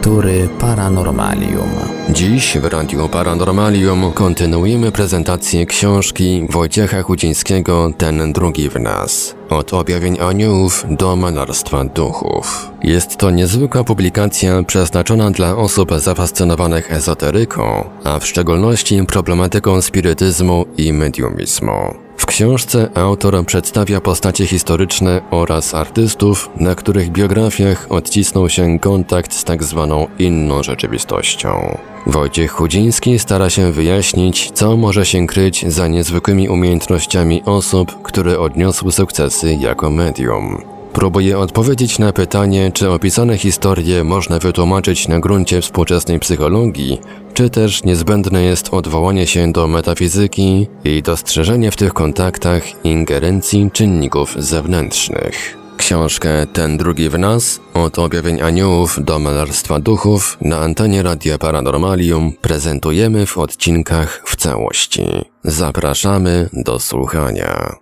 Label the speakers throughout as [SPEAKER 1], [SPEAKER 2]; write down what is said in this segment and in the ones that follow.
[SPEAKER 1] lektury Paranormalium.
[SPEAKER 2] Dziś w Radiu Paranormalium kontynuujemy prezentację książki Wojciecha Chudzińskiego Ten drugi w nas. Od objawień aniołów do malarstwa duchów. Jest to niezwykła publikacja przeznaczona dla osób zafascynowanych ezoteryką, a w szczególności problematyką spirytyzmu i mediumizmu. W książce autor przedstawia postacie historyczne oraz artystów, na których biografiach odcisnął się kontakt z tak zwaną inną rzeczywistością. Wojciech Chudziński stara się wyjaśnić, co może się kryć za niezwykłymi umiejętnościami osób, które odniosły sukcesy jako medium. Próbuje odpowiedzieć na pytanie, czy opisane historie można wytłumaczyć na gruncie współczesnej psychologii, czy też niezbędne jest odwołanie się do metafizyki i dostrzeżenie w tych kontaktach ingerencji czynników zewnętrznych. Książkę Ten drugi w nas, od objawień aniołów do malarstwa duchów na antenie Radia Paranormalium prezentujemy w odcinkach w całości. Zapraszamy do słuchania.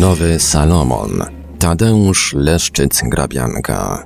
[SPEAKER 1] Nowy Salomon. Tadeusz Leszczyc-Grabianka.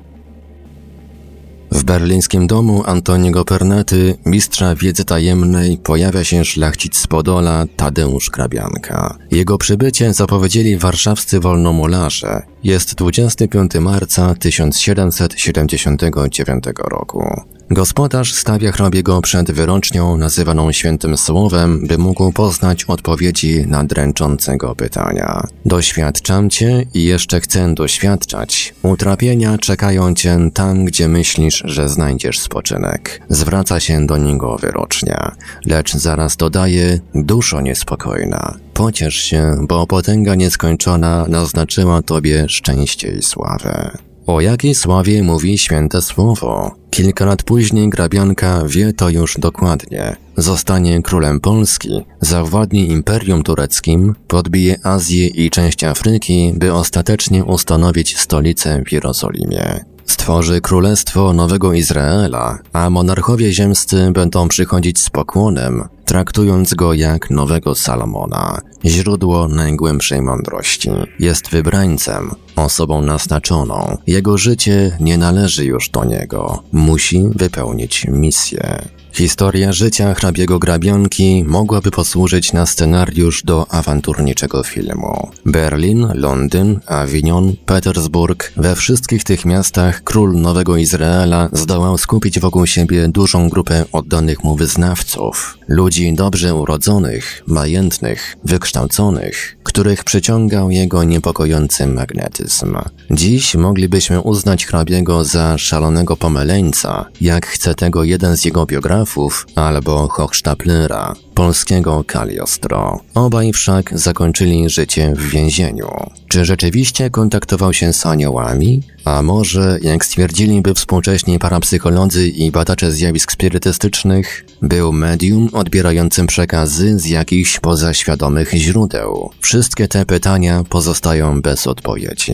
[SPEAKER 1] W berlińskim domu Antoniego Pernaty, mistrza wiedzy tajemnej, pojawia się szlachcic z Podola Tadeusz Grabianka. Jego przybycie zapowiedzieli warszawscy wolnomularze. Jest 25 marca 1779 roku. Gospodarz stawia hrabiego przed wyrocznią nazywaną świętym słowem, by mógł poznać odpowiedzi na dręczącego pytania. Doświadczam cię i jeszcze chcę doświadczać. Utrapienia czekają cię tam, gdzie myślisz, że znajdziesz spoczynek. Zwraca się do niego wyrocznia, lecz zaraz dodaje, duszo niespokojna. Pociesz się, bo potęga nieskończona naznaczyła tobie szczęście i sławę. O jakiej sławie mówi święte słowo? Kilka lat później grabianka wie to już dokładnie. Zostanie królem Polski, zawładnie Imperium Tureckim, podbije Azję i część Afryki, by ostatecznie ustanowić stolicę w Jerozolimie. Stworzy królestwo nowego Izraela, a monarchowie ziemscy będą przychodzić z pokłonem, traktując go jak nowego Salomona, źródło najgłębszej mądrości. Jest wybrańcem, osobą naznaczoną. Jego życie nie należy już do niego. Musi wypełnić misję. Historia życia hrabiego grabionki mogłaby posłużyć na scenariusz do awanturniczego filmu. Berlin, Londyn, Avignon, Petersburg, we wszystkich tych miastach król Nowego Izraela zdołał skupić wokół siebie dużą grupę oddanych mu wyznawców. Ludzi dobrze urodzonych, majętnych, wykształconych, których przyciągał jego niepokojący magnetyzm. Dziś moglibyśmy uznać hrabiego za szalonego pomyleńca, jak chce tego jeden z jego biografów, albo Hochstaplera, polskiego Kaliostro. Obaj wszak zakończyli życie w więzieniu. Czy rzeczywiście kontaktował się z aniołami? A może, jak stwierdziliby współcześni parapsycholodzy i badacze zjawisk spirytystycznych, był medium odbierającym przekazy z jakichś pozaświadomych źródeł? Wszystkie te pytania pozostają bez odpowiedzi.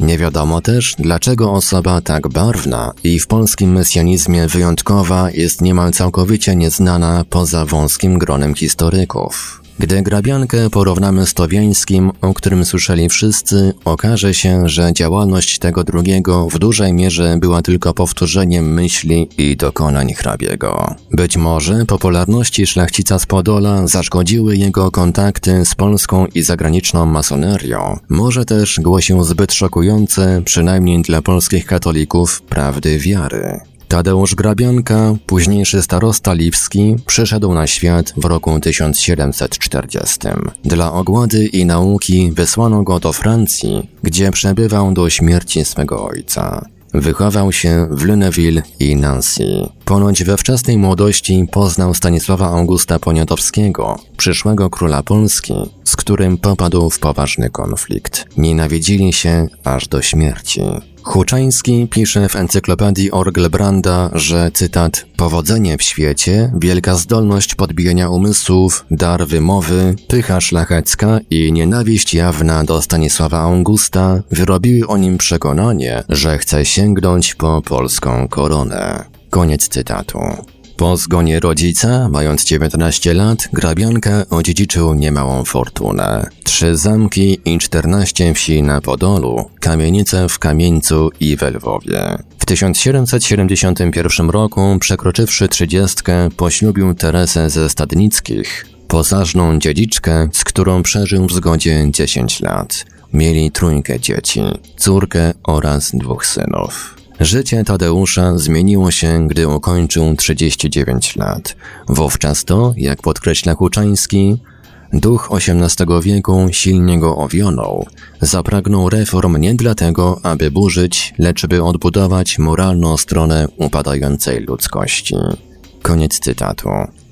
[SPEAKER 1] Nie wiadomo też, dlaczego osoba tak barwna i w polskim mesjanizmie wyjątkowa jest niemal całkowicie nieznana poza wąskim gronem historyków. Gdy grabiankę porównamy z Towiańskim, o którym słyszeli wszyscy, okaże się, że działalność tego drugiego w dużej mierze była tylko powtórzeniem myśli i dokonań hrabiego. Być może popularności szlachcica z Podola zaszkodziły jego kontakty z polską i zagraniczną masonerią. Może też głosił zbyt szokujące, przynajmniej dla polskich katolików, prawdy wiary. Tadeusz Grabianka, późniejszy starosta lipski, przyszedł na świat w roku 1740. Dla ogłady i nauki wysłano go do Francji, gdzie przebywał do śmierci swego ojca. Wychował się w Lunéville i Nancy. Ponoć we wczesnej młodości poznał Stanisława Augusta Poniatowskiego, przyszłego króla Polski, z którym popadł w poważny konflikt. Nienawidzili się aż do śmierci. Huczański pisze w encyklopedii Orgelbranda, że cytat Powodzenie w świecie, wielka zdolność podbijania umysłów, dar wymowy, pycha szlachecka i nienawiść jawna do Stanisława Augusta wyrobiły o nim przekonanie, że chce sięgnąć po polską koronę. Koniec cytatu. Po zgonie rodzica, mając 19 lat, grabianka odziedziczył niemałą fortunę. Trzy zamki i 14 wsi na Podolu, kamienice w Kamieńcu i we Lwowie. W 1771 roku, przekroczywszy trzydziestkę, poślubił Teresę ze Stadnickich, posażną dziedziczkę, z którą przeżył w zgodzie 10 lat. Mieli trójkę dzieci, córkę oraz dwóch synów. Życie Tadeusza zmieniło się, gdy ukończył 39 lat. Wówczas to, jak podkreśla Huczański, duch XVIII wieku silnie go owionął. Zapragnął reform nie dlatego, aby burzyć, lecz by odbudować moralną stronę upadającej ludzkości. Koniec cytatu.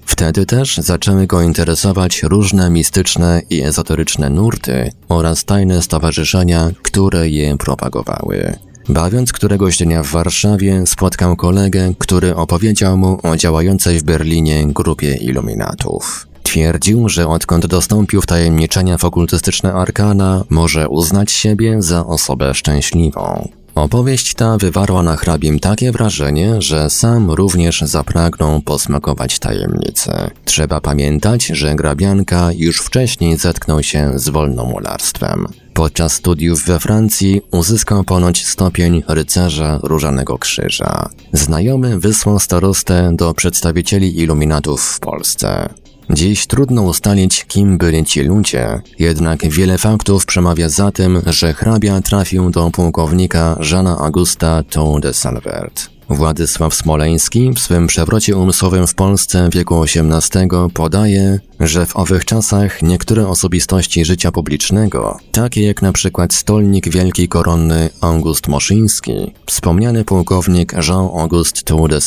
[SPEAKER 1] Wtedy też zaczęły go interesować różne mistyczne i ezoteryczne nurty oraz tajne stowarzyszenia, które je propagowały. Bawiąc któregoś dnia w Warszawie, spotkał kolegę, który opowiedział mu o działającej w Berlinie grupie iluminatów. Twierdził, że odkąd dostąpił wtajemniczenia w okultystyczne arkana, może uznać siebie za osobę szczęśliwą. Opowieść ta wywarła na hrabim takie wrażenie, że sam również zapragnął posmakować tajemnicy. Trzeba pamiętać, że grabianka już wcześniej zetknął się z wolnomularstwem. Podczas studiów we Francji uzyskał ponoć stopień rycerza Różanego Krzyża. Znajomy wysłał starostę do przedstawicieli iluminatów w Polsce. Dziś trudno ustalić, kim byli ci ludzie, jednak wiele faktów przemawia za tym, że hrabia trafił do pułkownika Jeana Augusta Thon de Salvert. Władysław Smoleński w swym przewrocie umysłowym w Polsce wieku XVIII podaje, że w owych czasach niektóre osobistości życia publicznego, takie jak na przykład stolnik wielkiej korony August Moszyński, wspomniany pułkownik Jean-Auguste Tour de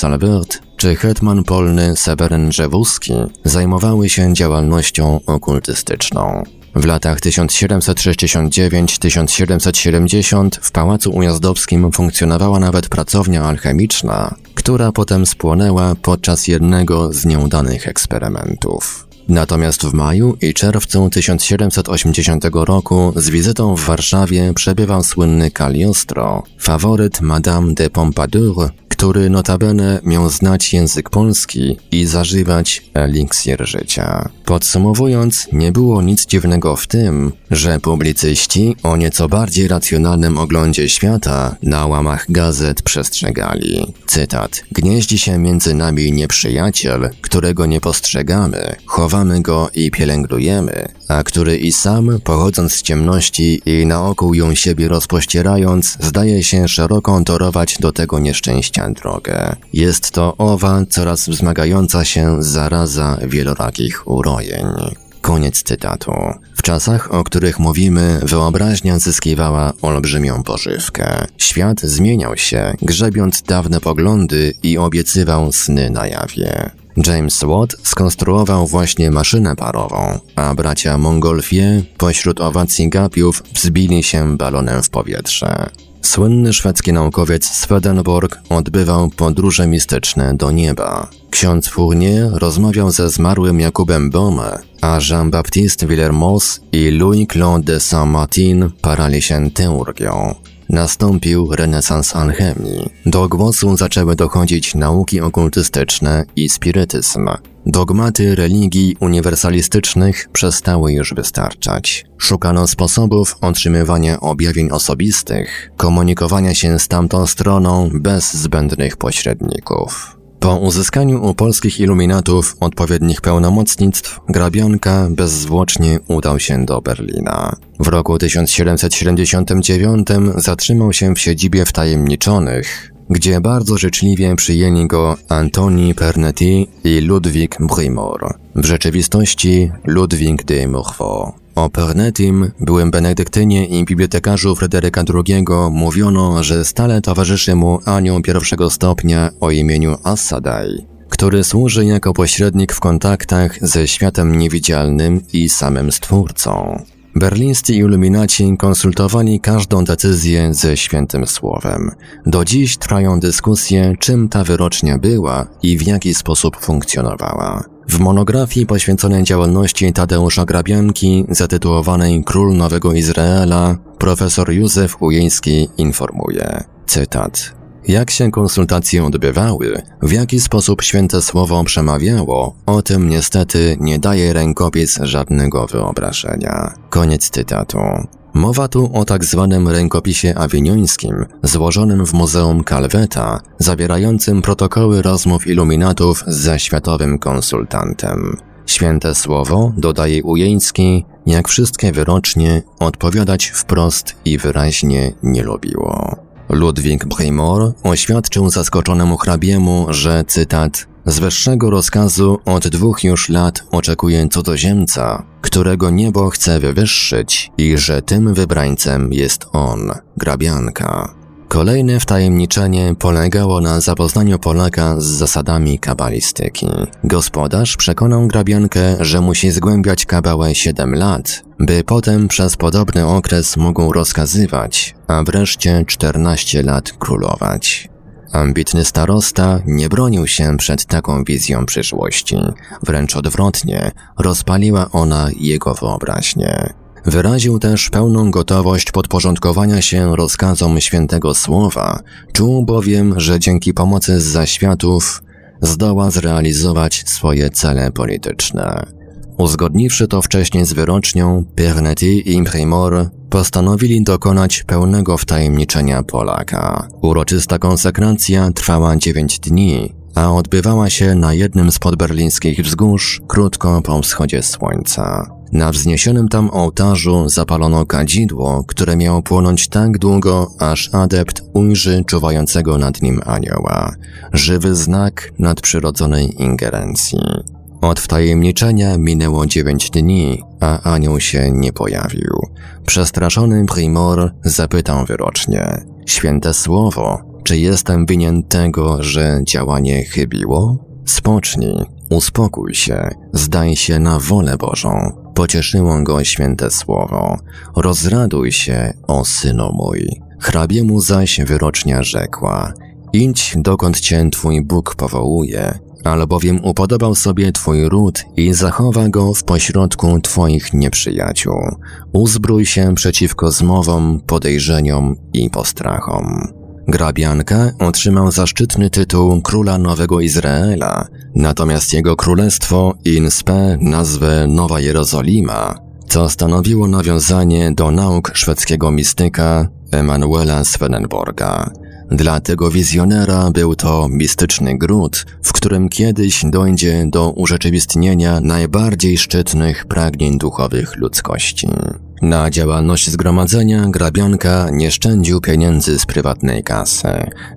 [SPEAKER 1] czy hetman polny Seweryn Drzewuski zajmowały się działalnością okultystyczną. W latach 1769-1770 w Pałacu Ujazdowskim funkcjonowała nawet pracownia alchemiczna, która potem spłonęła podczas jednego z nieudanych eksperymentów. Natomiast w maju i czerwcu 1780 roku z wizytą w Warszawie przebywał słynny Cagliostro, faworyt Madame de Pompadour, który notabene miał znać język polski i zażywać eliksir życia. Podsumowując, nie było nic dziwnego w tym, że publicyści o nieco bardziej racjonalnym oglądzie świata na łamach gazet przestrzegali. Cytat. Gnieździ się między nami nieprzyjaciel, którego nie postrzegamy, chowamy go i pielęgnujemy, a który i sam, pochodząc z ciemności i naokół ją siebie rozpościerając, zdaje się szeroką torować do tego nieszczęścia drogę. Jest to owa coraz wzmagająca się zaraza wielorakich urojeń. Koniec cytatu. W czasach, o których mówimy, wyobraźnia zyskiwała olbrzymią pożywkę. Świat zmieniał się, grzebiąc dawne poglądy i obiecywał sny na jawie. James Watt skonstruował właśnie maszynę parową, a bracia Montgolfier pośród owacji gapiów wzbili się balonem w powietrze. Słynny szwedzki naukowiec Swedenborg odbywał podróże mistyczne do nieba. Ksiądz Fournier rozmawiał ze zmarłym Jakubem Bome, a Jean-Baptiste Villermoz i Louis-Claude de Saint-Martin parali się teurgią. Nastąpił renesans alchemii. Do głosu zaczęły dochodzić nauki okultystyczne i spirytyzm. Dogmaty religii uniwersalistycznych przestały już wystarczać. Szukano sposobów otrzymywania objawień osobistych, komunikowania się z tamtą stroną bez zbędnych pośredników. Po uzyskaniu u polskich iluminatów odpowiednich pełnomocnictw, grabionka bezzwłocznie udał się do Berlina. W roku 1779 zatrzymał się w siedzibie wtajemniczonych, gdzie bardzo życzliwie przyjęli go Antoni Pernetti i Ludwik Brimor, w rzeczywistości Ludwik de Morveau. O Pernettim, byłym benedyktynie i bibliotekarzu Fryderyka II mówiono, że stale towarzyszy mu anioł pierwszego stopnia o imieniu Assadai, który służy jako pośrednik w kontaktach ze światem niewidzialnym i samym Stwórcą. Berlińscy iluminaci konsultowali każdą decyzję ze świętym słowem. Do dziś trwają dyskusje, czym ta wyrocznia była i w jaki sposób funkcjonowała. W monografii poświęconej działalności Tadeusza Grabianki, zatytułowanej Król Nowego Izraela, profesor Józef Ujejski informuje, cytat, jak się konsultacje odbywały, w jaki sposób święte słowo przemawiało, o tym niestety nie daje rękopis żadnego wyobrażenia. Koniec cytatu. Mowa tu o tak zwanym rękopisie awiniońskim, złożonym w Muzeum Calveta, zawierającym protokoły rozmów iluminatów ze światowym konsultantem. Święte słowo, dodaje Ujeński, jak wszystkie wyrocznie, odpowiadać wprost i wyraźnie nie lubiło. Ludwik Brimor oświadczył zaskoczonemu hrabiemu, że, cytat, z wyższego rozkazu od dwóch już lat oczekuje cudzoziemca, którego niebo chce wywyższyć i że tym wybrańcem jest on, grabianka. Kolejne wtajemniczenie polegało na zapoznaniu Polaka z zasadami kabalistyki. Gospodarz przekonał grabiankę, że musi zgłębiać kabałę 7 lat, by potem przez podobny okres mógł rozkazywać, a wreszcie 14 lat królować. Ambitny starosta nie bronił się przed taką wizją przyszłości, wręcz odwrotnie, rozpaliła ona jego wyobraźnię. Wyraził też pełną gotowość podporządkowania się rozkazom świętego słowa, czuł bowiem, że dzięki pomocy z zaświatów zdoła zrealizować swoje cele polityczne. Uzgodniwszy to wcześniej z wyrocznią, Pernetti i Imprimor postanowili dokonać pełnego wtajemniczenia Polaka. Uroczysta konsekracja trwała dziewięć dni, a odbywała się na jednym z podberlińskich wzgórz krótko po wschodzie słońca. Na wzniesionym tam ołtarzu zapalono kadzidło, które miało płonąć tak długo, aż adept ujrzy czuwającego nad nim anioła. Żywy znak nadprzyrodzonej ingerencji. Od wtajemniczenia minęło dziewięć dni, a anioł się nie pojawił. Przestraszony Primor zapytał wyrocznie. Święte słowo, czy jestem winien tego, że działanie chybiło? Spocznij, uspokój się, zdaj się na wolę Bożą. Pocieszyło go święte słowo. Rozraduj się, o synu mój. Hrabiemu zaś wyrocznia rzekła. Idź dokąd cię twój Bóg powołuje, albowiem upodobał sobie twój ród i zachowa go w pośrodku twoich nieprzyjaciół. Uzbrój się przeciwko zmowom, podejrzeniom i postrachom. Grabianka otrzymał zaszczytny tytuł króla Nowego Izraela, natomiast jego królestwo Inspe nazwę Nowa Jerozolima, co stanowiło nawiązanie do nauk szwedzkiego mistyka Emanuela Swedenborga. Dla tego wizjonera był to mistyczny gród, w którym kiedyś dojdzie do urzeczywistnienia najbardziej szczytnych pragnień duchowych ludzkości. Na działalność zgromadzenia grabianka nie szczędził pieniędzy z prywatnej kasy.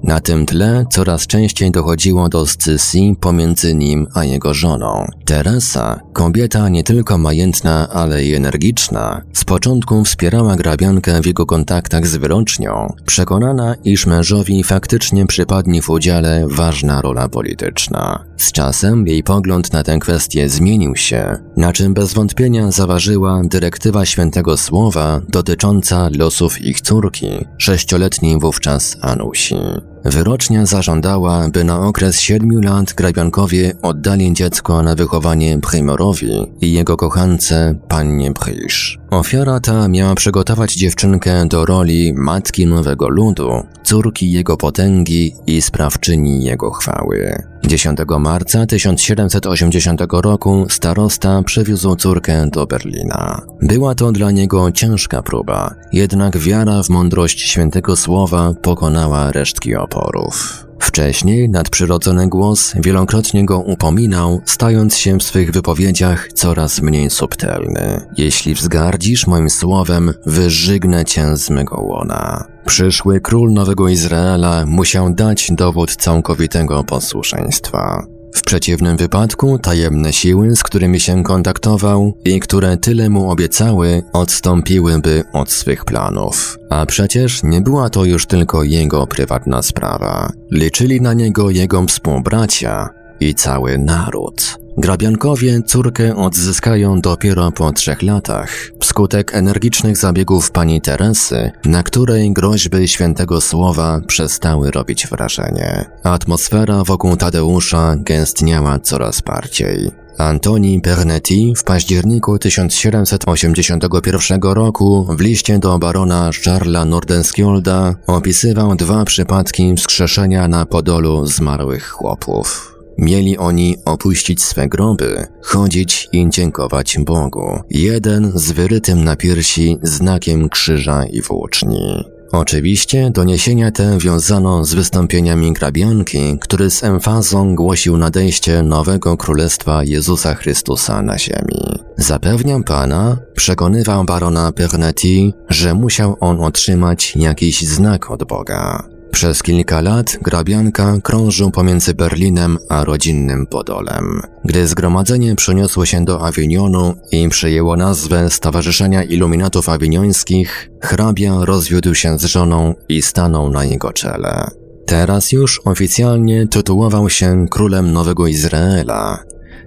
[SPEAKER 1] Na tym tle coraz częściej dochodziło do scysji pomiędzy nim a jego żoną. Teresa, kobieta nie tylko majętna, ale i energiczna, z początku wspierała grabiankę w jego kontaktach z wyrocznią, przekonana, iż mężowi faktycznie przypadnie w udziale ważna rola polityczna. Z czasem jej pogląd na tę kwestię zmienił się, na czym bez wątpienia zaważyła dyrektywa świętego słowa dotycząca losów ich córki, sześcioletniej wówczas Anusi. Wyrocznia zażądała, by na okres siedmiu lat grabiankowie oddali dziecko na wychowanie Primorowi i jego kochance pannie Prisz. Ofiara ta miała przygotować dziewczynkę do roli matki nowego ludu, córki jego potęgi i sprawczyni jego chwały. 10 marca 1780 roku starosta przewiózł córkę do Berlina. Była to dla niego ciężka próba, jednak wiara w mądrość świętego słowa pokonała resztki oporów. Wcześniej nadprzyrodzony głos wielokrotnie go upominał, stając się w swych wypowiedziach coraz mniej subtelny. Jeśli wzgardzisz moim słowem, wyżygnę cię z mego łona. Przyszły król Nowego Izraela musiał dać dowód całkowitego posłuszeństwa. W przeciwnym wypadku tajemne siły, z którymi się kontaktował i które tyle mu obiecały, odstąpiłyby od swych planów. A przecież nie była to już tylko jego prywatna sprawa. Liczyli na niego jego współbracia i cały naród. Grabiankowie córkę odzyskają dopiero po trzech latach, wskutek energicznych zabiegów pani Teresy, na której groźby świętego słowa przestały robić wrażenie. Atmosfera wokół Tadeusza gęstniała coraz bardziej. Antoni Pernetti w październiku 1781 roku w liście do barona Charlesa Nordenskjolda opisywał dwa przypadki wskrzeszenia na Podolu zmarłych chłopów. Mieli oni opuścić swe groby, chodzić i dziękować Bogu. Jeden z wyrytym na piersi znakiem krzyża i włóczni. Oczywiście doniesienia te wiązano z wystąpieniami grabianki, który z emfazą głosił nadejście nowego królestwa Jezusa Chrystusa na ziemi. Zapewniam pana, przekonywał barona Pernetti, że musiał on otrzymać jakiś znak od Boga. Przez kilka lat grabianka krążył pomiędzy Berlinem a rodzinnym Podolem. Gdy zgromadzenie przeniosło się do Avignonu i przyjęło nazwę Stowarzyszenia Iluminatów Awiniońskich, hrabia rozwiódł się z żoną i stanął na jego czele. Teraz już oficjalnie tytułował się królem Nowego Izraela.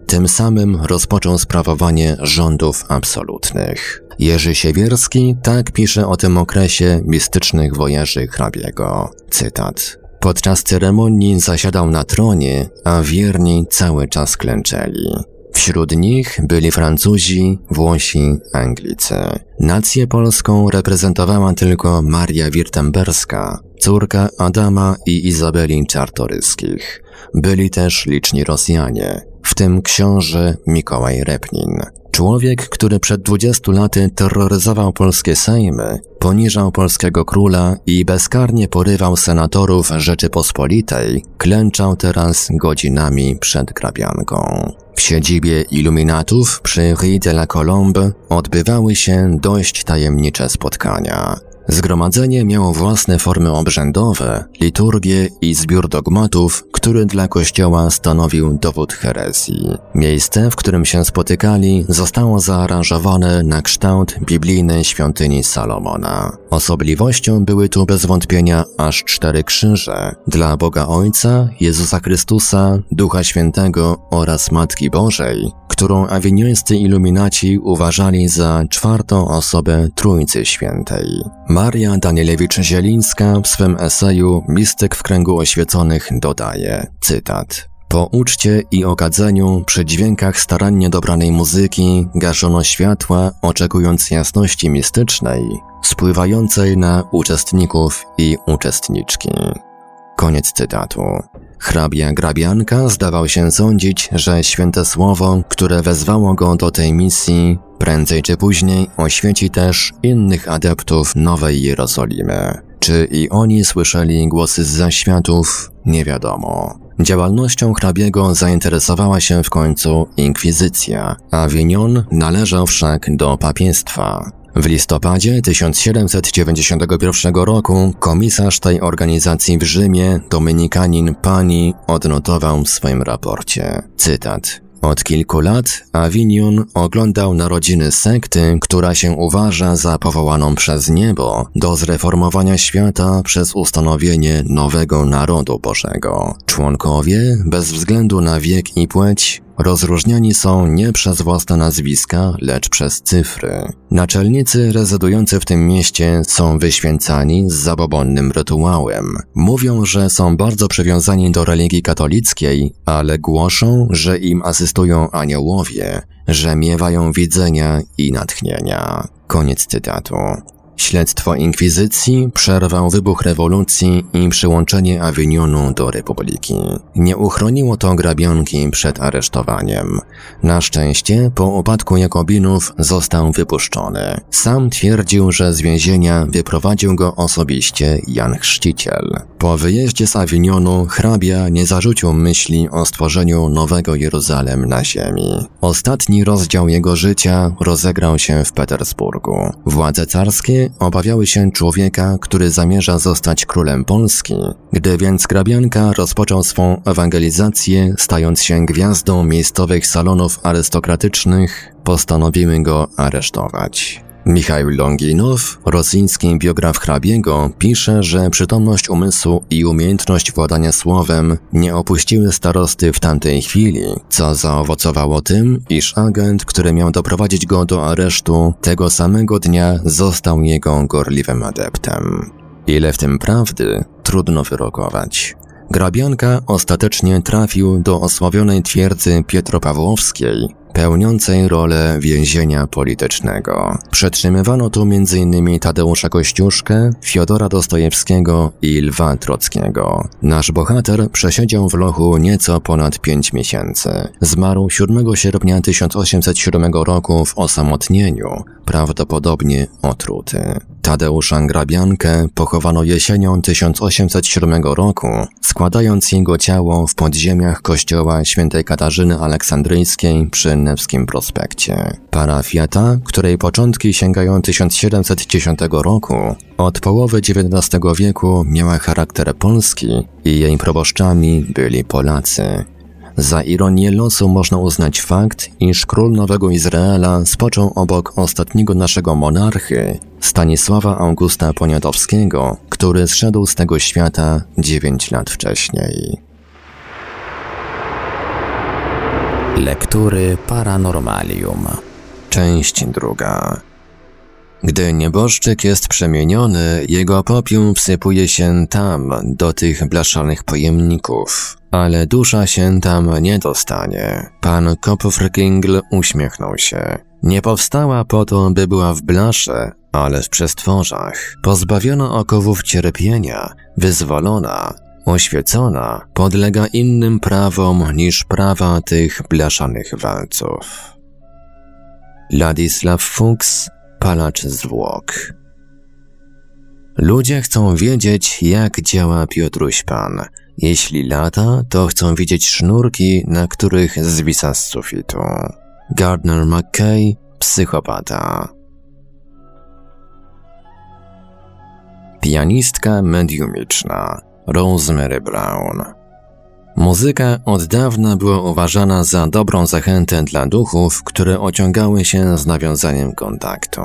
[SPEAKER 1] Tym samym rozpoczął sprawowanie rządów absolutnych. Jerzy Siewierski tak pisze o tym okresie mistycznych wojaży hrabiego. Cytat. Podczas ceremonii zasiadał na tronie, a wierni cały czas klęczeli. Wśród nich byli Francuzi, Włosi, Anglicy. Nację polską reprezentowała tylko Maria Wirtemberska, córka Adama i Izabeli Czartoryskich. Byli też liczni Rosjanie, tym książę Mikołaj Repnin. Człowiek, który przed 20 laty terroryzował polskie sejmy, poniżał polskiego króla i bezkarnie porywał senatorów Rzeczypospolitej, klęczał teraz godzinami przed grabianką. W siedzibie iluminatów przy Rue de la Colombe odbywały się dość tajemnicze spotkania. Zgromadzenie miało własne formy obrzędowe, liturgię i zbiór dogmatów, który dla Kościoła stanowił dowód herezji. Miejsce, w którym się spotykali, zostało zaaranżowane na kształt biblijnej świątyni Salomona. Osobliwością były tu bez wątpienia aż cztery krzyże dla Boga Ojca, Jezusa Chrystusa, Ducha Świętego oraz Matki Bożej, którą awiniońscy iluminaci uważali za czwartą osobę Trójcy Świętej. Maria Danielewicz-Zielińska w swym eseju Mistyk w kręgu oświeconych dodaje, cytat, po uczcie i okadzeniu, przy dźwiękach starannie dobranej muzyki, gaszono światła, oczekując jasności mistycznej, spływającej na uczestników i uczestniczki. Koniec cytatu. Hrabia Grabianka zdawał się sądzić, że święte słowo, które wezwało go do tej misji, prędzej czy później oświeci też innych adeptów Nowej Jerozolimy. Czy i oni słyszeli głosy z zaświatów, nie wiadomo. Działalnością hrabiego zainteresowała się w końcu inkwizycja, a Avignon należał wszak do papiestwa. W listopadzie 1791 roku komisarz tej organizacji w Rzymie, dominikanin Pani, odnotował w swoim raporcie, cytat, od kilku lat Avignon oglądał narodziny sekty, która się uważa za powołaną przez niebo do zreformowania świata przez ustanowienie nowego narodu Bożego. Członkowie, bez względu na wiek i płeć, Rozróżniani są nie przez własne nazwiska, lecz przez cyfry. Naczelnicy rezydujący w tym mieście są wyświęcani z zabobonnym rytuałem. Mówią, że są bardzo przywiązani do religii katolickiej, ale głoszą, że im asystują aniołowie, że miewają widzenia i natchnienia. Koniec cytatu. Śledztwo inkwizycji przerwał wybuch rewolucji i przyłączenie Avignonu do republiki. Nie uchroniło to grabionki przed aresztowaniem. Na szczęście po upadku Jakobinów został wypuszczony. Sam twierdził, że z więzienia wyprowadził go osobiście Jan Chrzciciel. Po wyjeździe z Avignonu hrabia nie zarzucił myśli o stworzeniu nowego Jeruzalem na ziemi. Ostatni rozdział jego życia rozegrał się w Petersburgu. Władze carskie obawiały się człowieka, który zamierza zostać królem Polski. Gdy więc grabianka rozpoczął swą ewangelizację, stając się gwiazdą miejscowych salonów arystokratycznych, postanowiły go aresztować. Michał Longinow, rosyjski biograf hrabiego, pisze, że przytomność umysłu i umiejętność władania słowem nie opuściły starosty w tamtej chwili, co zaowocowało tym, iż agent, który miał doprowadzić go do aresztu, tego samego dnia został jego gorliwym adeptem. Ile w tym prawdy, trudno wyrokować. Grabianka ostatecznie trafił do osławionej twierdzy Pietropawłowskiej, pełniącej rolę więzienia politycznego. Przetrzymywano tu m.in. Tadeusza Kościuszkę, Fiodora Dostojewskiego i Lwa Trockiego. Nasz bohater przesiedział w lochu nieco ponad pięć miesięcy. Zmarł 7 sierpnia 1807 roku w osamotnieniu, prawdopodobnie otruty. Tadeusza Grabiankę pochowano jesienią 1807 roku, składając jego ciało w podziemiach kościoła świętej Katarzyny Aleksandryjskiej przy Prospekcie. Parafiata, której początki sięgają 1710 roku, od połowy XIX wieku miała charakter polski i jej proboszczami byli Polacy. Za ironię losu można uznać fakt, iż król Nowego Izraela spoczął obok ostatniego naszego monarchy, Stanisława Augusta Poniatowskiego, który zszedł z tego świata 9 lat wcześniej.
[SPEAKER 3] Lektury Paranormalium.
[SPEAKER 1] Część druga. Gdy nieboszczyk jest przemieniony, jego popiół wsypuje się tam, do tych blaszanych pojemników. Ale dusza się tam nie dostanie. Pan Kopfrkingl uśmiechnął się. Nie powstała po to, by była w blasze, ale w przestworzach. Pozbawiona okowów cierpienia, wyzwolona, oświecona, podlega innym prawom niż prawa tych blaszanych walców. Ladisław Fuchs, palacz zwłok. Ludzie chcą wiedzieć, jak działa Piotruś Pan. Jeśli lata, to chcą widzieć sznurki, na których zwisa z sufitu. Gardner McKay, psychopata. Pianistka mediumiczna Rosemary Brown. Muzyka od dawna była uważana za dobrą zachętę dla duchów, które ociągały się z nawiązaniem kontaktu.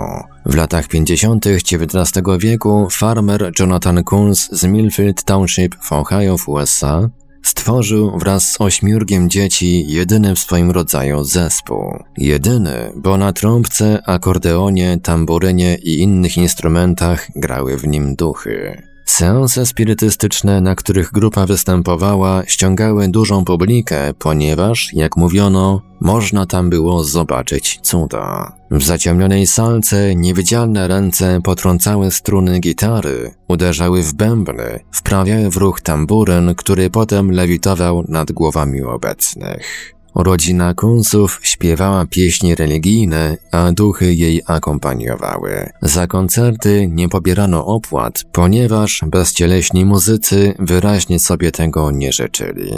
[SPEAKER 1] W latach 50. XIX wieku farmer Jonathan Kunz z Millfield Township w Ohio w USA Stworzył wraz z ośmiórgiem dzieci jedyny w swoim rodzaju zespół. Jedyny, bo na trąbce, akordeonie, tamburynie i innych instrumentach grały w nim duchy. Seanse spirytystyczne, na których grupa występowała, ściągały dużą publikę, ponieważ, jak mówiono, można tam było zobaczyć cuda. W zaciemnionej salce niewidzialne ręce potrącały struny gitary, uderzały w bębny, wprawiały w ruch tamburyn, który potem lewitował nad głowami obecnych. Rodzina Kunsów śpiewała pieśni religijne, a duchy jej akompaniowały. Za koncerty nie pobierano opłat, ponieważ bezcieleśni muzycy wyraźnie sobie tego nie życzyli.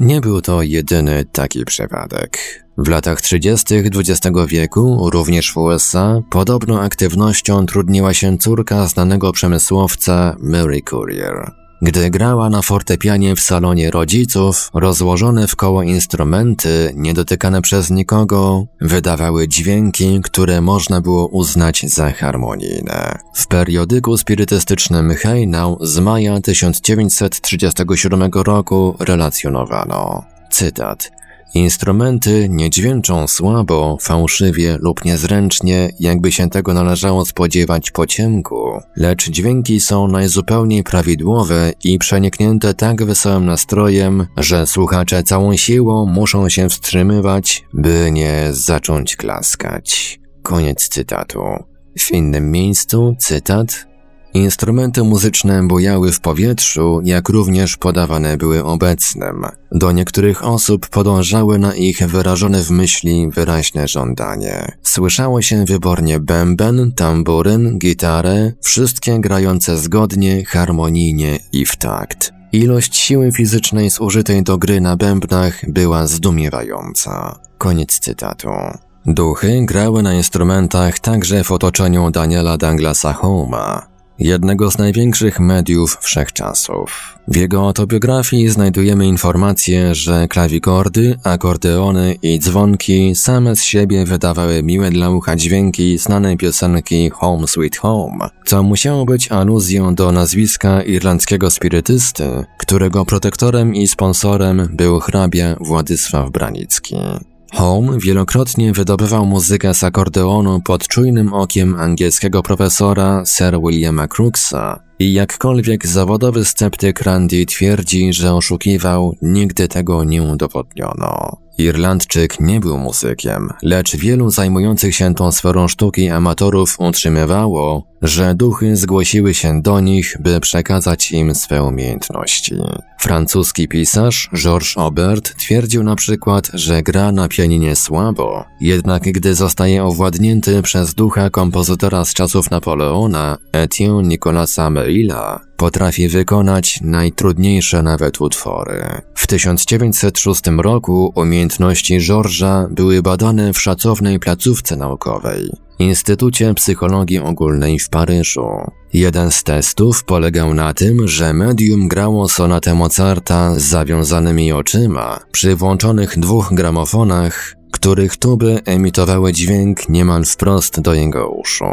[SPEAKER 1] Nie był to jedyny taki przypadek. W latach 30. XX wieku, również w USA, podobną aktywnością trudniła się córka znanego przemysłowca Mary Courier. Gdy grała na fortepianie w salonie rodziców, rozłożone w koło instrumenty, niedotykane przez nikogo, wydawały dźwięki, które można było uznać za harmonijne. W periodyku spirytystycznym Hejnał z maja 1937 roku relacjonowano. Cytat. Instrumenty nie dźwięczą słabo, fałszywie lub niezręcznie, jakby się tego należało spodziewać po ciemku, lecz dźwięki są najzupełniej prawidłowe i przeniknięte tak wesołym nastrojem, że słuchacze całą siłą muszą się wstrzymywać, by nie zacząć klaskać. Koniec cytatu. W innym miejscu cytat Instrumenty muzyczne bujały w powietrzu, jak również podawane były obecnym. Do niektórych osób podążały na ich wyrażone w myśli wyraźne żądanie. Słyszało się wybornie bęben, tamburyn, gitarę, wszystkie grające zgodnie, harmonijnie i w takt. Ilość siły fizycznej zużytej do gry na bębnach była zdumiewająca. Koniec cytatu. Duchy grały na instrumentach także w otoczeniu Daniela Douglasa Holma. Jednego z największych mediów wszechczasów. W jego autobiografii znajdujemy informację, że klawikordy, akordeony i dzwonki same z siebie wydawały miłe dla ucha dźwięki znanej piosenki Home Sweet Home, co musiało być aluzją do nazwiska irlandzkiego spirytysty, którego protektorem i sponsorem był hrabia Władysław Branicki. Home wielokrotnie wydobywał muzykę z akordeonu pod czujnym okiem angielskiego profesora Sir Williama Crooksa i jakkolwiek zawodowy sceptyk Randy twierdzi, że oszukiwał, nigdy tego nie udowodniono. Irlandczyk nie był muzykiem, lecz wielu zajmujących się tą sferą sztuki amatorów utrzymywało, że duchy zgłosiły się do nich, by przekazać im swe umiejętności. Francuski pisarz Georges Aubert twierdził na przykład, że gra na pianinie słabo, jednak gdy zostaje owładnięty przez ducha kompozytora z czasów Napoleona, Etienne Nicolasa Merilla, potrafi wykonać najtrudniejsze nawet utwory. W 1906 roku umiejętności Georgesa były badane w szacownej placówce naukowej, Instytucie Psychologii Ogólnej w Paryżu. Jeden z testów polegał na tym, że medium grało sonatę Mozarta z zawiązanymi oczyma przy włączonych dwóch gramofonach, których tuby emitowały dźwięk niemal wprost do jego uszu.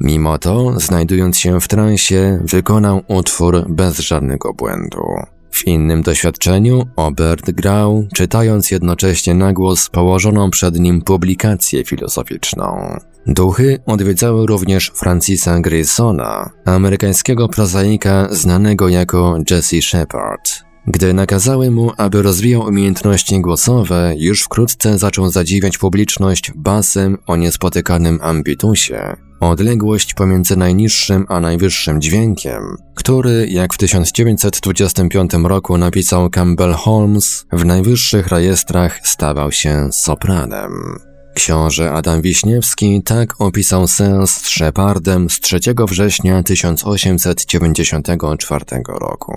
[SPEAKER 1] Mimo to, znajdując się w transie, wykonał utwór bez żadnego błędu. W innym doświadczeniu Obert grał, czytając jednocześnie na głos położoną przed nim publikację filozoficzną. Duchy odwiedzały również Francisa Graysona, amerykańskiego prozaika znanego jako Jesse Shepard. Gdy nakazały mu, aby rozwijał umiejętności głosowe, już wkrótce zaczął zadziwiać publiczność basem o niespotykanym ambitusie. Odległość pomiędzy najniższym a najwyższym dźwiękiem, który, jak w 1925 roku napisał Campbell Holmes, w najwyższych rejestrach stawał się sopranem. Książę Adam Wiśniewski tak opisał sens z Shepardem z 3 września 1894 roku.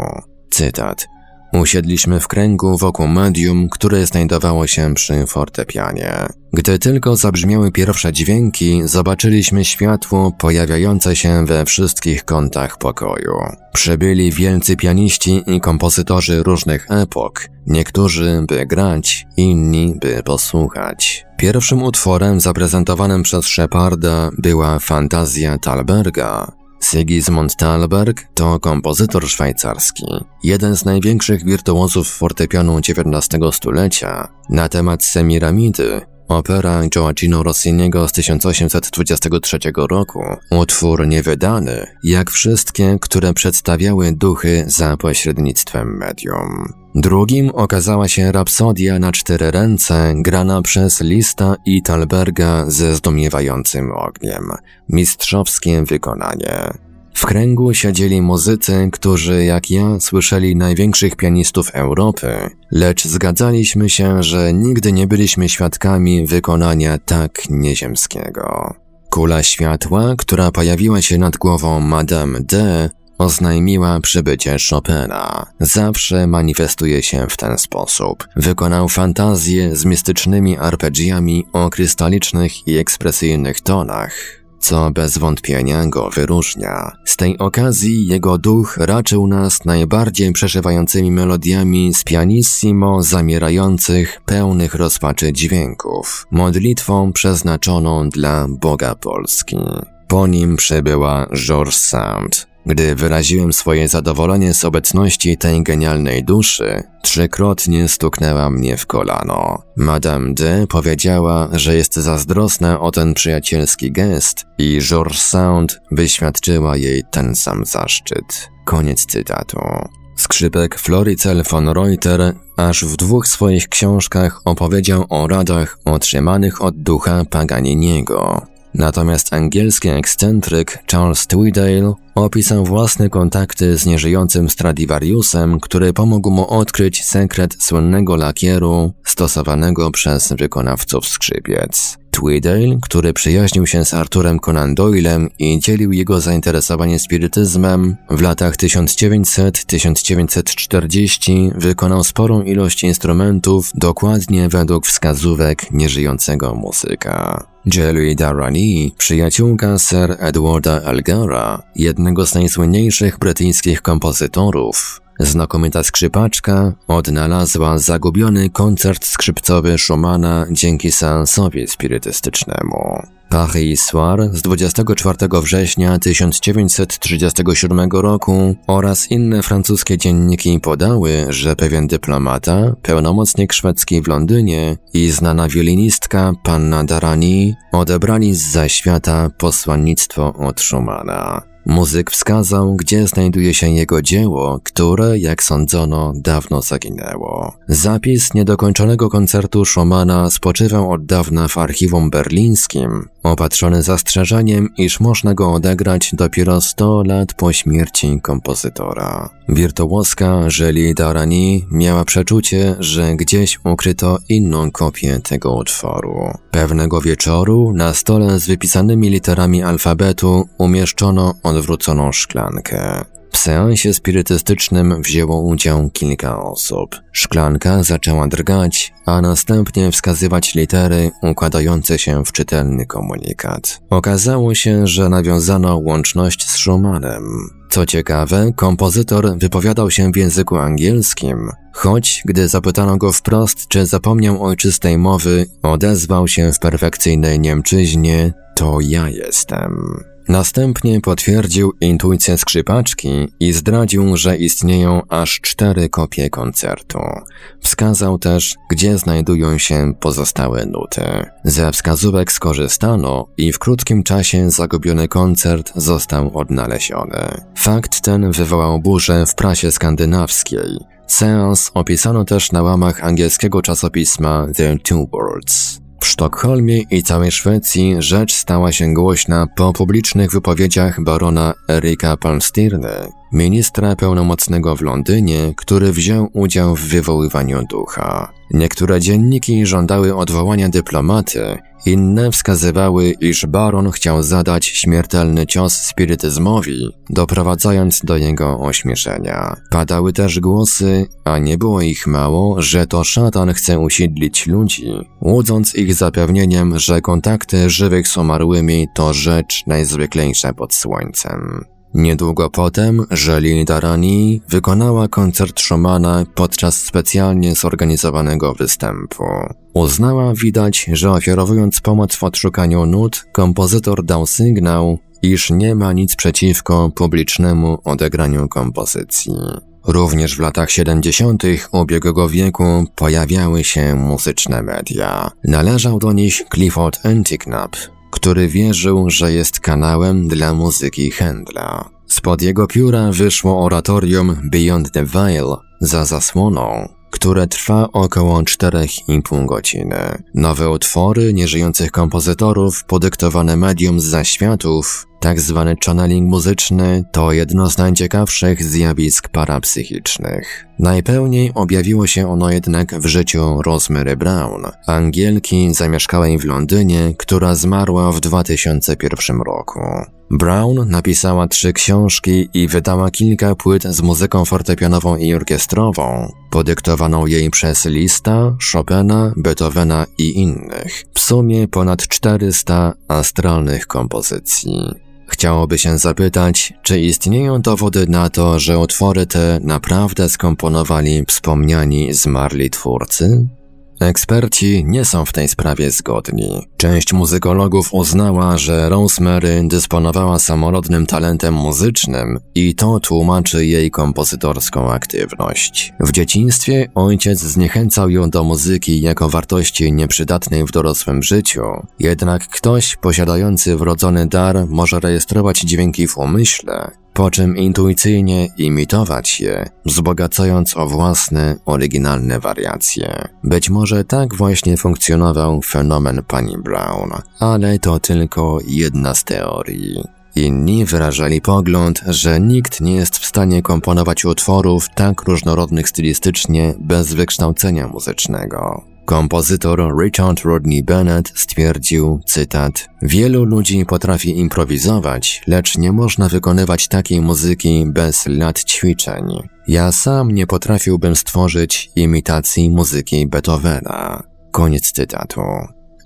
[SPEAKER 1] Cytat. Usiedliśmy w kręgu wokół medium, które znajdowało się przy fortepianie. Gdy tylko zabrzmiały pierwsze dźwięki, zobaczyliśmy światło pojawiające się we wszystkich kątach pokoju. Przybyli wielcy pianiści i kompozytorzy różnych epok, niektórzy by grać, inni by posłuchać. Pierwszym utworem zaprezentowanym przez Sheparda była fantazja Talberga, Sigismund Thalberg to kompozytor szwajcarski, jeden z największych wirtuozów fortepianu XIX stulecia. Na temat Semiramidy Opera Gioacchino Rossiniego z 1823 roku, utwór niewydany, jak wszystkie, które przedstawiały duchy za pośrednictwem medium. Drugim okazała się rapsodia na cztery ręce, grana przez Lista i Talberga ze zdumiewającym ogniem. Mistrzowskie wykonanie. W kręgu siedzieli muzycy, którzy jak ja słyszeli największych pianistów Europy, lecz zgadzaliśmy się, że nigdy nie byliśmy świadkami wykonania tak nieziemskiego. Kula światła, która pojawiła się nad głową Madame D, oznajmiła przybycie Chopina. Zawsze manifestuje się w ten sposób. Wykonał fantazję z mistycznymi arpeggiami o krystalicznych i ekspresyjnych tonach, co bez wątpienia go wyróżnia. Z tej okazji jego duch raczył nas najbardziej przeżywającymi melodiami z pianissimo zamierających, pełnych rozpaczy dźwięków, modlitwą przeznaczoną dla Boga Polski. Po nim przybyła George Sound, gdy wyraziłem swoje zadowolenie z obecności tej genialnej duszy, trzykrotnie stuknęła mnie w kolano. Madame D powiedziała, że jest zazdrosna o ten przyjacielski gest i George Sound wyświadczyła jej ten sam zaszczyt. Koniec cytatu. Skrzypek Floricel von Reuter aż w dwóch swoich książkach opowiedział o radach otrzymanych od ducha Paganiniego. Natomiast angielski ekscentryk Charles Tweedale opisał własne kontakty z nieżyjącym Stradivariusem, który pomógł mu odkryć sekret słynnego lakieru stosowanego przez wykonawców skrzypiec. Tweedale, który przyjaźnił się z Arturem Conan Doylem i dzielił jego zainteresowanie spirytyzmem, w latach 1900-1940 wykonał sporą ilość instrumentów dokładnie według wskazówek nieżyjącego muzyka. Jelly Darani, przyjaciółka Sir Edwarda Elgara, jednego z najsłynniejszych brytyjskich kompozytorów, Znakomita skrzypaczka odnalazła zagubiony koncert skrzypcowy Schumana dzięki seansowi spirytystycznemu. Paris Soir z 24 września 1937 roku oraz inne francuskie dzienniki podały, że pewien dyplomata, pełnomocnik szwedzki w Londynie i znana wiolinistka panna Darani odebrali z zaświata posłannictwo od Schumana. Muzyk wskazał, gdzie znajduje się jego dzieło, które, jak sądzono, dawno zaginęło. Zapis niedokończonego koncertu Schumana spoczywał od dawna w archiwum berlińskim, opatrzony zastrzeżeniem, iż można go odegrać dopiero 100 lat po śmierci kompozytora. Wirtuoska Julie Darani miała przeczucie, że gdzieś ukryto inną kopię tego utworu. Pewnego wieczoru na stole z wypisanymi literami alfabetu umieszczono odwróconą szklankę. W seansie spirytystycznym wzięło udział kilka osób. Szklanka zaczęła drgać, a następnie wskazywać litery układające się w czytelny komunikat. Okazało się, że nawiązano łączność z Schumannem. Co ciekawe, kompozytor wypowiadał się w języku angielskim, choć gdy zapytano go wprost, czy zapomniał ojczystej mowy, odezwał się w perfekcyjnej Niemczyźnie: To ja jestem. Następnie potwierdził intuicję skrzypaczki i zdradził, że istnieją aż cztery kopie koncertu. Wskazał też, gdzie znajdują się pozostałe nuty. Ze wskazówek skorzystano i w krótkim czasie zagubiony koncert został odnaleziony. Fakt ten wywołał burzę w prasie skandynawskiej. Seans opisano też na łamach angielskiego czasopisma The Two Worlds. W Sztokholmie i całej Szwecji rzecz stała się głośna po publicznych wypowiedziach barona Erika Palmstirny, ministra pełnomocnego w Londynie, który wziął udział w wywoływaniu ducha. Niektóre dzienniki żądały odwołania dyplomaty, inne wskazywały, iż baron chciał zadać śmiertelny cios spirytyzmowi, doprowadzając do jego ośmieszenia. Padały też głosy, a nie było ich mało, że to szatan chce usiedlić ludzi, łudząc ich zapewnieniem, że kontakty żywych z umarłymi to rzecz najzwyklejsza pod słońcem. Niedługo potem Żeli Darani wykonała koncert Schumana podczas specjalnie zorganizowanego występu. Uznała widać, że ofiarowując pomoc w odszukaniu nut, kompozytor dał sygnał, iż nie ma nic przeciwko publicznemu odegraniu kompozycji. Również w latach 70. ubiegłego wieku pojawiały się muzyczne media. Należał do nich Clifford Antiknap, który wierzył, że jest kanałem dla muzyki Händla. Spod jego pióra wyszło oratorium Beyond the Veil za zasłoną, które trwa około 4,5 godziny. Nowe utwory nieżyjących kompozytorów podyktowane medium z zaświatów tak zwany channeling muzyczny to jedno z najciekawszych zjawisk parapsychicznych. Najpełniej objawiło się ono jednak w życiu Rosemary Brown, Angielki zamieszkałej w Londynie, która zmarła w 2001 roku. Brown napisała trzy książki i wydała kilka płyt z muzyką fortepianową i orkiestrową, podyktowaną jej przez Lista, Chopina, Beethovena i innych. W sumie ponad 400 astralnych kompozycji. Chciałoby się zapytać, czy istnieją dowody na to, że utwory te naprawdę skomponowali wspomniani zmarli twórcy? Eksperci nie są w tej sprawie zgodni. Część muzykologów uznała, że Rosemary dysponowała samorodnym talentem muzycznym i to tłumaczy jej kompozytorską aktywność. W dzieciństwie ojciec zniechęcał ją do muzyki jako wartości nieprzydatnej w dorosłym życiu, jednak ktoś posiadający wrodzony dar może rejestrować dźwięki w umyśle po czym intuicyjnie imitować je, wzbogacając o własne, oryginalne wariacje. Być może tak właśnie funkcjonował fenomen pani Brown, ale to tylko jedna z teorii. Inni wyrażali pogląd, że nikt nie jest w stanie komponować utworów tak różnorodnych stylistycznie bez wykształcenia muzycznego. Kompozytor Richard Rodney Bennett stwierdził, cytat, Wielu ludzi potrafi improwizować, lecz nie można wykonywać takiej muzyki bez lat ćwiczeń. Ja sam nie potrafiłbym stworzyć imitacji muzyki Beethovena. Koniec cytatu.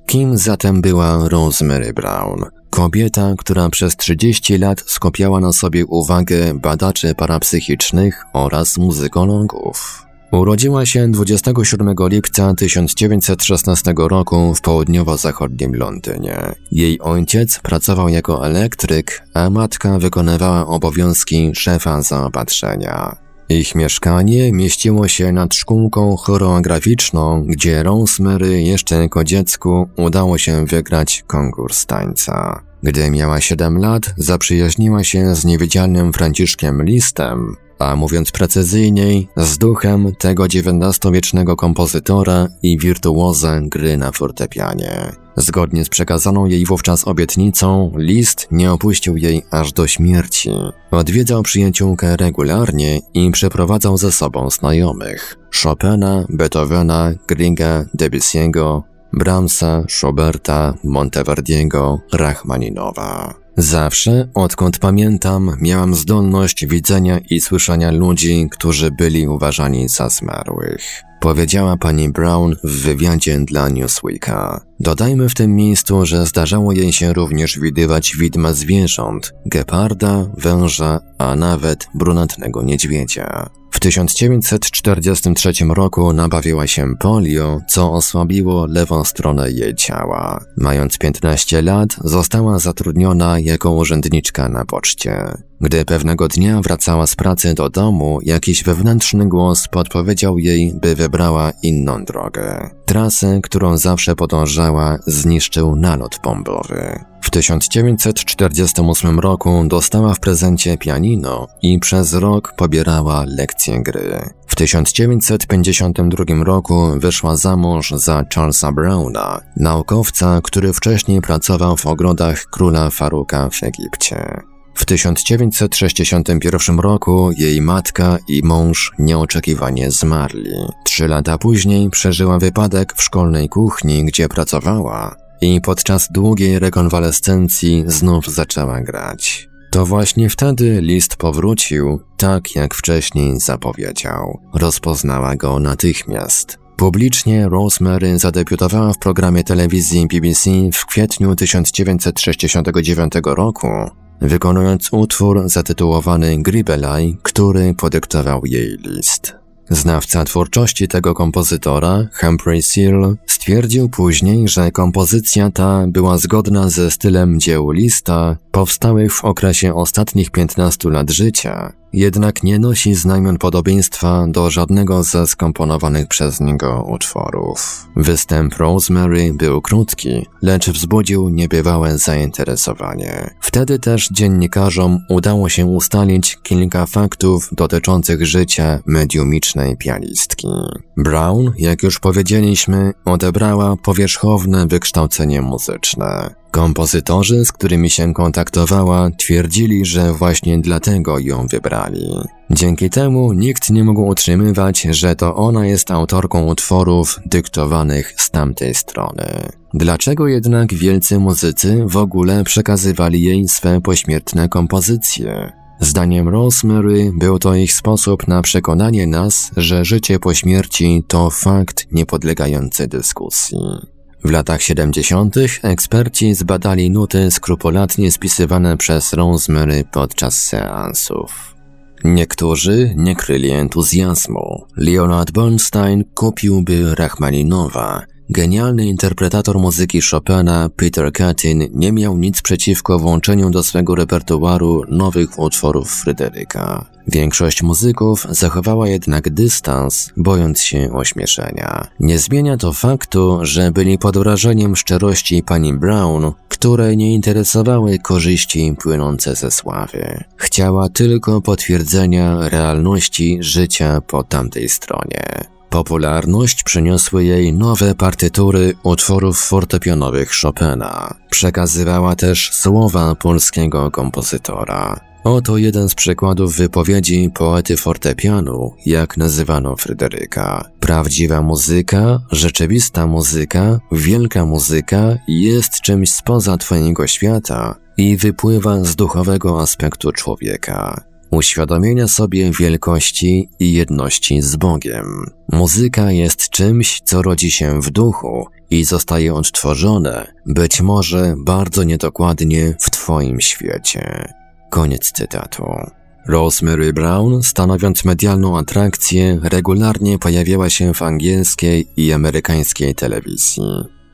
[SPEAKER 1] Kim zatem była Rosemary Brown? Kobieta, która przez 30 lat skupiała na sobie uwagę badaczy parapsychicznych oraz muzykologów. Urodziła się 27 lipca 1916 roku w południowo-zachodnim Londynie. Jej ojciec pracował jako elektryk, a matka wykonywała obowiązki szefa zaopatrzenia. Ich mieszkanie mieściło się nad szkółką choreograficzną, gdzie Rosemary jeszcze jako dziecku udało się wygrać konkurs tańca. Gdy miała 7 lat, zaprzyjaźniła się z niewidzialnym Franciszkiem Listem, a mówiąc precyzyjniej, z duchem tego XIX-wiecznego kompozytora i wirtuoza gry na fortepianie. Zgodnie z przekazaną jej wówczas obietnicą, List nie opuścił jej aż do śmierci. Odwiedzał przyjaciółkę regularnie i przeprowadzał ze sobą znajomych. Chopina, Beethovena, Griega, Debussy'ego, Brahmsa, Schuberta, Monteverdiego, Rachmaninowa. Zawsze, odkąd pamiętam, miałam zdolność widzenia i słyszenia ludzi, którzy byli uważani za zmarłych. Powiedziała pani Brown w wywiadzie dla Newsweeka. Dodajmy w tym miejscu, że zdarzało jej się również widywać widma zwierząt, geparda, węża, a nawet brunatnego niedźwiedzia. W 1943 roku nabawiła się polio, co osłabiło lewą stronę jej ciała. Mając 15 lat, została zatrudniona jako urzędniczka na poczcie. Gdy pewnego dnia wracała z pracy do domu, jakiś wewnętrzny głos podpowiedział jej, by wybrała inną drogę. Trasę, którą zawsze podążała, zniszczył nalot bombowy. W 1948 roku dostała w prezencie pianino i przez rok pobierała lekcje gry. W 1952 roku wyszła za mąż za Charlesa Browna, naukowca, który wcześniej pracował w ogrodach króla Faruka w Egipcie. W 1961 roku jej matka i mąż nieoczekiwanie zmarli. Trzy lata później przeżyła wypadek w szkolnej kuchni, gdzie pracowała i podczas długiej rekonwalescencji znów zaczęła grać. To właśnie wtedy list powrócił, tak jak wcześniej zapowiedział. Rozpoznała go natychmiast. Publicznie Rosemary zadebiutowała w programie telewizji BBC w kwietniu 1969 roku, wykonując utwór zatytułowany Gribelaj, który podyktował jej list. Znawca twórczości tego kompozytora, Humphrey Seal, stwierdził później, że kompozycja ta była zgodna ze stylem dzieł Lista, powstałych w okresie ostatnich 15 lat życia, jednak nie nosi znamion podobieństwa do żadnego ze skomponowanych przez niego utworów. Występ Rosemary był krótki, lecz wzbudził niebywałe zainteresowanie. Wtedy też dziennikarzom udało się ustalić kilka faktów dotyczących życia mediumicznej pianistki. Brown, jak już powiedzieliśmy, odebrała powierzchowne wykształcenie muzyczne. Kompozytorzy, z którymi się kontaktowała, twierdzili, że właśnie dlatego ją wybrali. Dzięki temu nikt nie mógł utrzymywać, że to ona jest autorką utworów dyktowanych z tamtej strony. Dlaczego jednak wielcy muzycy w ogóle przekazywali jej swe pośmiertne kompozycje? Zdaniem Rosemary był to ich sposób na przekonanie nas, że życie po śmierci to fakt niepodlegający dyskusji. W latach 70. eksperci zbadali nuty skrupulatnie spisywane przez Rosemary podczas seansów. Niektórzy nie kryli entuzjazmu. Leonard Bernstein kupiłby Rachmaninowa, Genialny interpretator muzyki Chopina Peter Katin nie miał nic przeciwko włączeniu do swego repertuaru nowych utworów Fryderyka. Większość muzyków zachowała jednak dystans, bojąc się ośmieszenia. Nie zmienia to faktu, że byli pod wrażeniem szczerości pani Brown, które nie interesowały korzyści płynące ze sławy. Chciała tylko potwierdzenia realności życia po tamtej stronie. Popularność przyniosły jej nowe partytury utworów fortepianowych Chopina. Przekazywała też słowa polskiego kompozytora. Oto jeden z przykładów wypowiedzi poety fortepianu, jak nazywano Fryderyka. Prawdziwa muzyka, rzeczywista muzyka, wielka muzyka jest czymś spoza Twojego świata i wypływa z duchowego aspektu człowieka uświadomienia sobie wielkości i jedności z Bogiem. Muzyka jest czymś, co rodzi się w duchu i zostaje odtworzone, być może bardzo niedokładnie w Twoim świecie. Koniec cytatu. Rosemary Brown, stanowiąc medialną atrakcję, regularnie pojawiała się w angielskiej i amerykańskiej telewizji.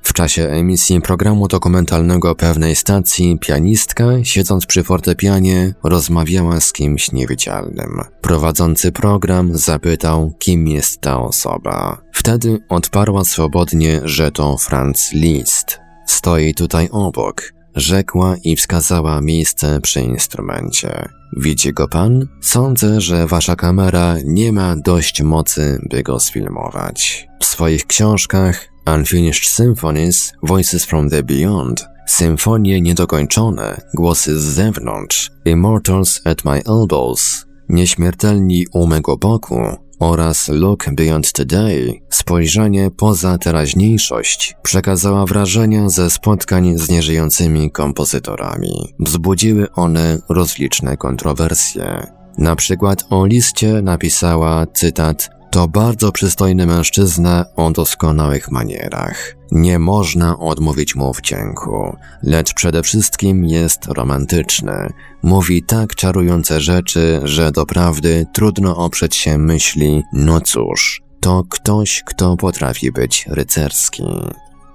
[SPEAKER 1] W czasie emisji programu dokumentalnego pewnej stacji pianistka, siedząc przy fortepianie, rozmawiała z kimś niewidzialnym. Prowadzący program zapytał, kim jest ta osoba. Wtedy odparła swobodnie, że to Franz Liszt. Stoi tutaj obok, rzekła i wskazała miejsce przy instrumencie. Widzi go pan? Sądzę, że wasza kamera nie ma dość mocy, by go sfilmować. W swoich książkach Unfinished Symphonies, Voices from the Beyond, Symfonie niedokończone, głosy z zewnątrz, Immortals at my elbows, Nieśmiertelni u mego boku. Oraz Look Beyond Today, spojrzenie poza teraźniejszość, przekazała wrażenia ze spotkań z nieżyjącymi kompozytorami. Wzbudziły one rozliczne kontrowersje. Na przykład o liście napisała, cytat, to bardzo przystojny mężczyzna o doskonałych manierach. Nie można odmówić mu wdzięku, lecz przede wszystkim jest romantyczny. Mówi tak czarujące rzeczy, że doprawdy trudno oprzeć się myśli, no cóż, to ktoś, kto potrafi być rycerski.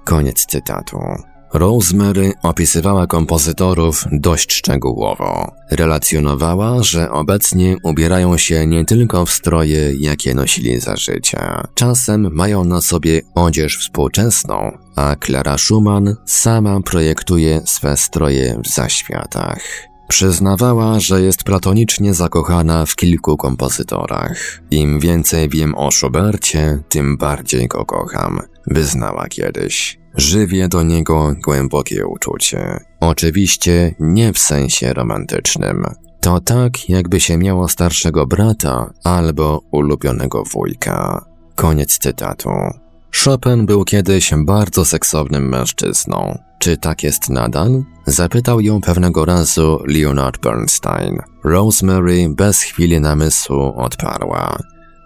[SPEAKER 1] Koniec cytatu. Rosemary opisywała kompozytorów dość szczegółowo. Relacjonowała, że obecnie ubierają się nie tylko w stroje, jakie nosili za życia. Czasem mają na sobie odzież współczesną, a Clara Schumann sama projektuje swe stroje w zaświatach. Przyznawała, że jest platonicznie zakochana w kilku kompozytorach. Im więcej wiem o Schubercie, tym bardziej go kocham, wyznała kiedyś. Żywię do niego głębokie uczucie. Oczywiście nie w sensie romantycznym. To tak, jakby się miało starszego brata albo ulubionego wujka. Koniec cytatu. Chopin był kiedyś bardzo seksownym mężczyzną. Czy tak jest nadal? Zapytał ją pewnego razu Leonard Bernstein. Rosemary bez chwili namysłu odparła.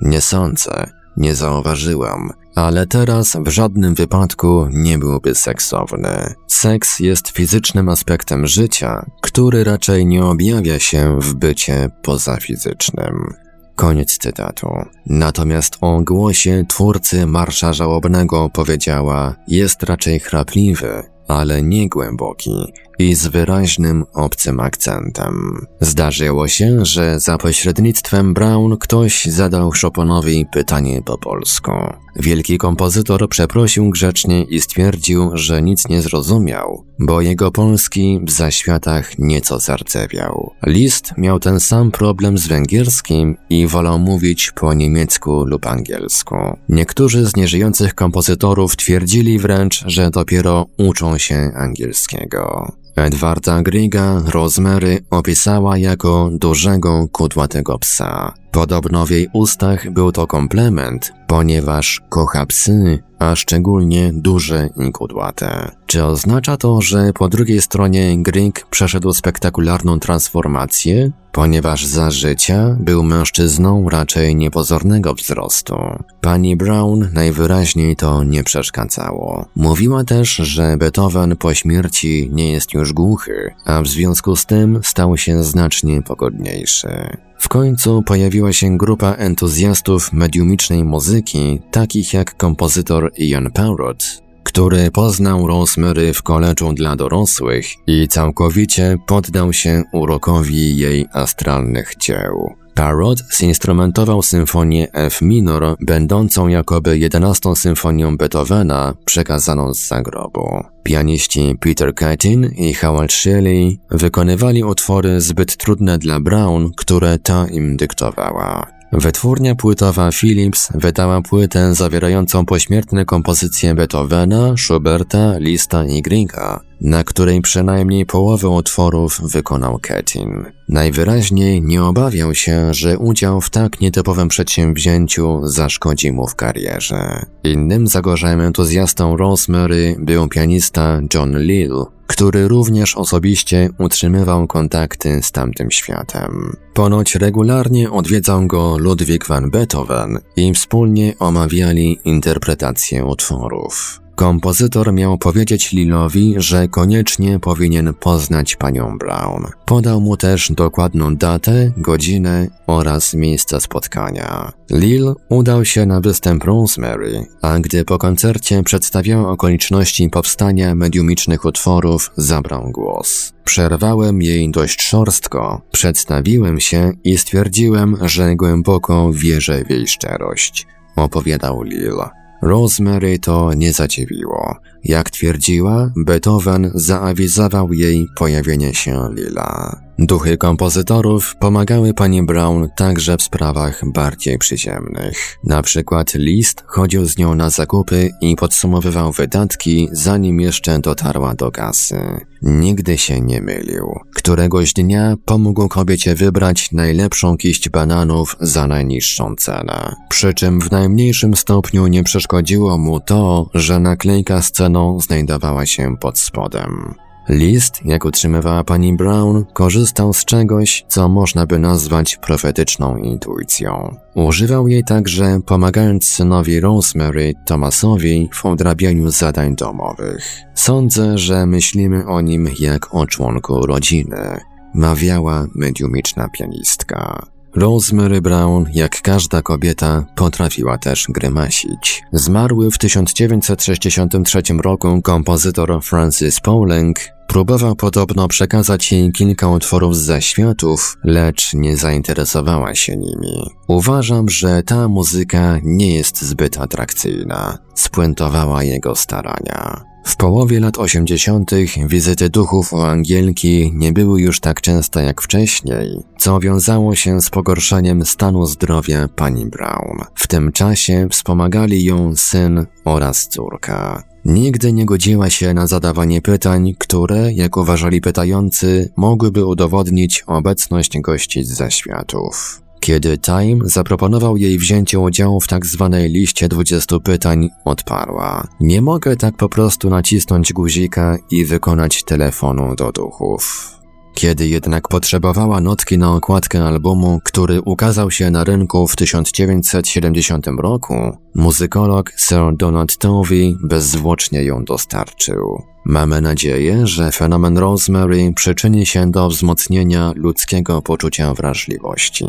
[SPEAKER 1] Nie sądzę, nie zauważyłam, ale teraz w żadnym wypadku nie byłby seksowny. Seks jest fizycznym aspektem życia, który raczej nie objawia się w bycie pozafizycznym. Koniec cytatu. Natomiast o głosie twórcy Marsza Żałobnego powiedziała, jest raczej chrapliwy, ale nie głęboki i z wyraźnym obcym akcentem. Zdarzyło się, że za pośrednictwem Brown ktoś zadał Chopinowi pytanie po polsku. Wielki kompozytor przeprosił grzecznie i stwierdził, że nic nie zrozumiał, bo jego polski w zaświatach nieco zardzewiał. List miał ten sam problem z węgierskim i wolał mówić po niemiecku lub angielsku. Niektórzy z nieżyjących kompozytorów twierdzili wręcz, że dopiero uczą się angielskiego. Edwarda Griga Rosemary opisała jako dużego kudłatego psa. Podobno w jej ustach był to komplement, ponieważ kocha psy, a szczególnie duże i kudłate. Czy oznacza to, że po drugiej stronie Grieg przeszedł spektakularną transformację, ponieważ za życia był mężczyzną raczej niepozornego wzrostu? Pani Brown najwyraźniej to nie przeszkadzało. Mówiła też, że Beethoven po śmierci nie jest już głuchy, a w związku z tym stał się znacznie pogodniejszy. W końcu pojawiła się grupa entuzjastów mediumicznej muzyki, takich jak kompozytor Ian Parrott, który poznał Rosemary w koleczu dla dorosłych i całkowicie poddał się urokowi jej astralnych dzieł. Parrot zinstrumentował symfonię F minor, będącą jakoby jedenastą symfonią Beethovena przekazaną z zagrobu. Pianiści Peter Catin i Howard Shelley wykonywali utwory zbyt trudne dla Brown, które ta im dyktowała. Wytwórnia płytowa Philips wydała płytę zawierającą pośmiertne kompozycje Beethovena, Schuberta, Lista i Grieга, na której przynajmniej połowę utworów wykonał Ketin. Najwyraźniej nie obawiał się, że udział w tak nietypowym przedsięwzięciu zaszkodzi mu w karierze. Innym zagorzałym entuzjastą Rosemary był pianista John Lill, który również osobiście utrzymywał kontakty z tamtym światem. Ponoć regularnie odwiedzał go Ludwig van Beethoven i wspólnie omawiali interpretację utworów. Kompozytor miał powiedzieć Lilowi, że koniecznie powinien poznać panią Brown. Podał mu też dokładną datę, godzinę oraz miejsce spotkania. Lil udał się na występ Rosemary, a gdy po koncercie przedstawiała okoliczności powstania mediumicznych utworów, zabrał głos. Przerwałem jej dość szorstko, przedstawiłem się i stwierdziłem, że głęboko wierzę w jej szczerość, opowiadał Lil. Rosemary to nie zadziwiło. Jak twierdziła, Beethoven zaawizował jej pojawienie się Lila. Duchy kompozytorów pomagały pani Brown także w sprawach bardziej przyziemnych. Na przykład List chodził z nią na zakupy i podsumowywał wydatki, zanim jeszcze dotarła do kasy. Nigdy się nie mylił. Któregoś dnia pomógł kobiecie wybrać najlepszą kiść bananów za najniższą cenę. Przy czym w najmniejszym stopniu nie przeszkodziło mu to, że naklejka z ceną znajdowała się pod spodem. List, jak utrzymywała pani Brown, korzystał z czegoś, co można by nazwać profetyczną intuicją. Używał jej także pomagając synowi Rosemary, Thomasowi, w odrabianiu zadań domowych. Sądzę, że myślimy o nim jak o członku rodziny, mawiała mediumiczna pianistka. Rosemary Brown, jak każda kobieta, potrafiła też grymasić. Zmarły w 1963 roku kompozytor Francis Poulenc próbował podobno przekazać jej kilka utworów z zaświatów, lecz nie zainteresowała się nimi. Uważam, że ta muzyka nie jest zbyt atrakcyjna, spuentowała jego starania. W połowie lat 80. wizyty duchów u Angielki nie były już tak częste jak wcześniej, co wiązało się z pogorszeniem stanu zdrowia pani Brown. W tym czasie wspomagali ją syn oraz córka. Nigdy nie godziła się na zadawanie pytań, które, jak uważali pytający, mogłyby udowodnić obecność gości z zaświatów. Kiedy Time zaproponował jej wzięcie udziału w tak zwanej liście 20 pytań, odparła: Nie mogę tak po prostu nacisnąć guzika i wykonać telefonu do duchów. Kiedy jednak potrzebowała notki na okładkę albumu, który ukazał się na rynku w 1970 roku, muzykolog Sir Donald Tovey bezzwłocznie ją dostarczył. Mamy nadzieję, że fenomen Rosemary przyczyni się do wzmocnienia ludzkiego poczucia wrażliwości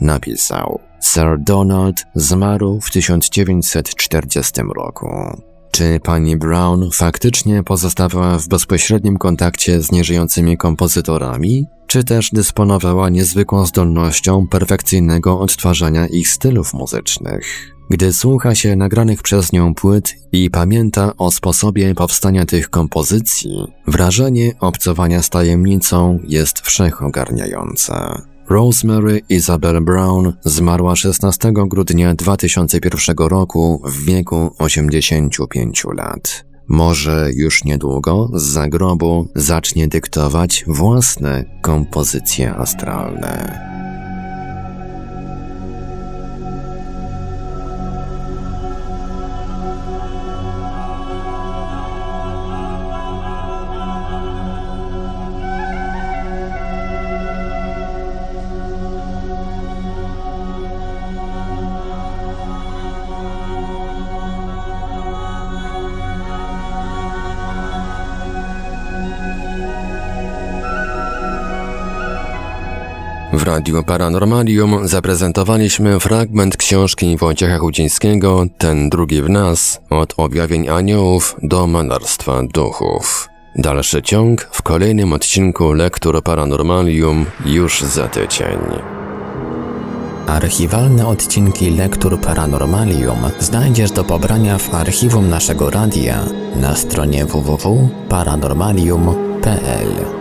[SPEAKER 1] napisał. Sir Donald zmarł w 1940 roku. Czy pani Brown faktycznie pozostawała w bezpośrednim kontakcie z nieżyjącymi kompozytorami, czy też dysponowała niezwykłą zdolnością perfekcyjnego odtwarzania ich stylów muzycznych? Gdy słucha się nagranych przez nią płyt i pamięta o sposobie powstania tych kompozycji, wrażenie obcowania z tajemnicą jest wszechogarniające. Rosemary Isabel Brown zmarła 16 grudnia 2001 roku w wieku 85 lat. Może już niedługo z zagrobu zacznie dyktować własne kompozycje astralne.
[SPEAKER 2] Radiu Paranormalium zaprezentowaliśmy fragment książki Wojciecha Chudzińskiego Ten drugi w nas od objawień aniołów do malarstwa duchów. Dalszy ciąg w kolejnym odcinku Lektur Paranormalium już za tydzień.
[SPEAKER 3] Archiwalne odcinki Lektur Paranormalium znajdziesz do pobrania w archiwum naszego radia na stronie www.paranormalium.pl.